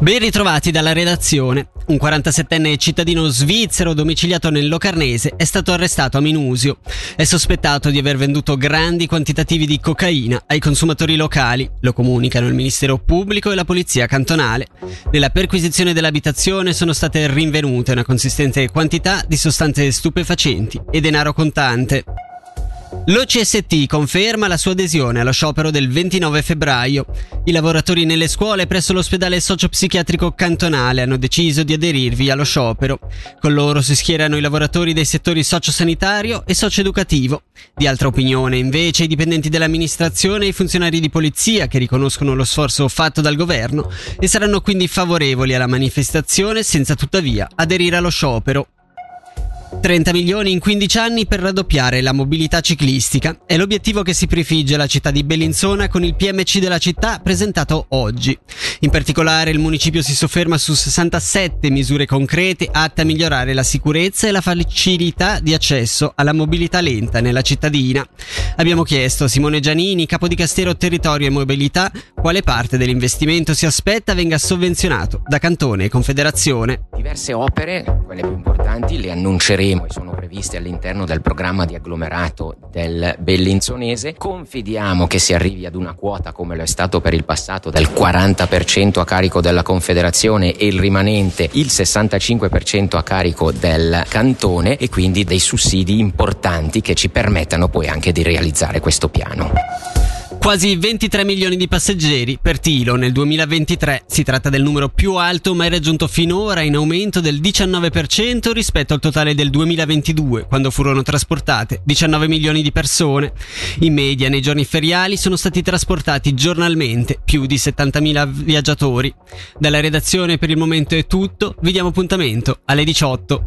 Ben ritrovati dalla redazione. Un 47enne cittadino svizzero domiciliato nel Locarnese è stato arrestato a Minusio. È sospettato di aver venduto grandi quantitativi di cocaina ai consumatori locali, lo comunicano il Ministero Pubblico e la Polizia Cantonale. Nella perquisizione dell'abitazione sono state rinvenute una consistente quantità di sostanze stupefacenti e denaro contante. L'OCST conferma la sua adesione allo sciopero del 29 febbraio. I lavoratori nelle scuole presso l'ospedale sociopsichiatrico cantonale hanno deciso di aderirvi allo sciopero. Con loro si schierano i lavoratori dei settori sociosanitario e socioeducativo. Di altra opinione, invece, i dipendenti dell'amministrazione e i funzionari di polizia che riconoscono lo sforzo fatto dal governo e saranno quindi favorevoli alla manifestazione senza tuttavia aderire allo sciopero. 30 milioni in 15 anni per raddoppiare la mobilità ciclistica. È l'obiettivo che si prefigge la città di Bellinzona con il PMC della città presentato oggi. In particolare il municipio si sofferma su 67 misure concrete atte a migliorare la sicurezza e la facilità di accesso alla mobilità lenta nella cittadina. Abbiamo chiesto a Simone Giannini, capo di Castero Territorio e Mobilità, quale parte dell'investimento si aspetta venga sovvenzionato da Cantone e Confederazione. Diverse opere, quelle più importanti, le annunceremo sono previste all'interno del programma di agglomerato del Bellinzonese. Confidiamo che si arrivi ad una quota come lo è stato per il passato del 40% a carico della Confederazione e il rimanente il 65% a carico del cantone e quindi dei sussidi importanti che ci permettano poi anche di realizzare questo piano. Quasi 23 milioni di passeggeri per Tilo nel 2023. Si tratta del numero più alto mai raggiunto finora, in aumento del 19% rispetto al totale del 2022, quando furono trasportate 19 milioni di persone. In media, nei giorni feriali sono stati trasportati giornalmente più di 70.000 viaggiatori. Dalla redazione per il momento è tutto, vi diamo appuntamento alle 18.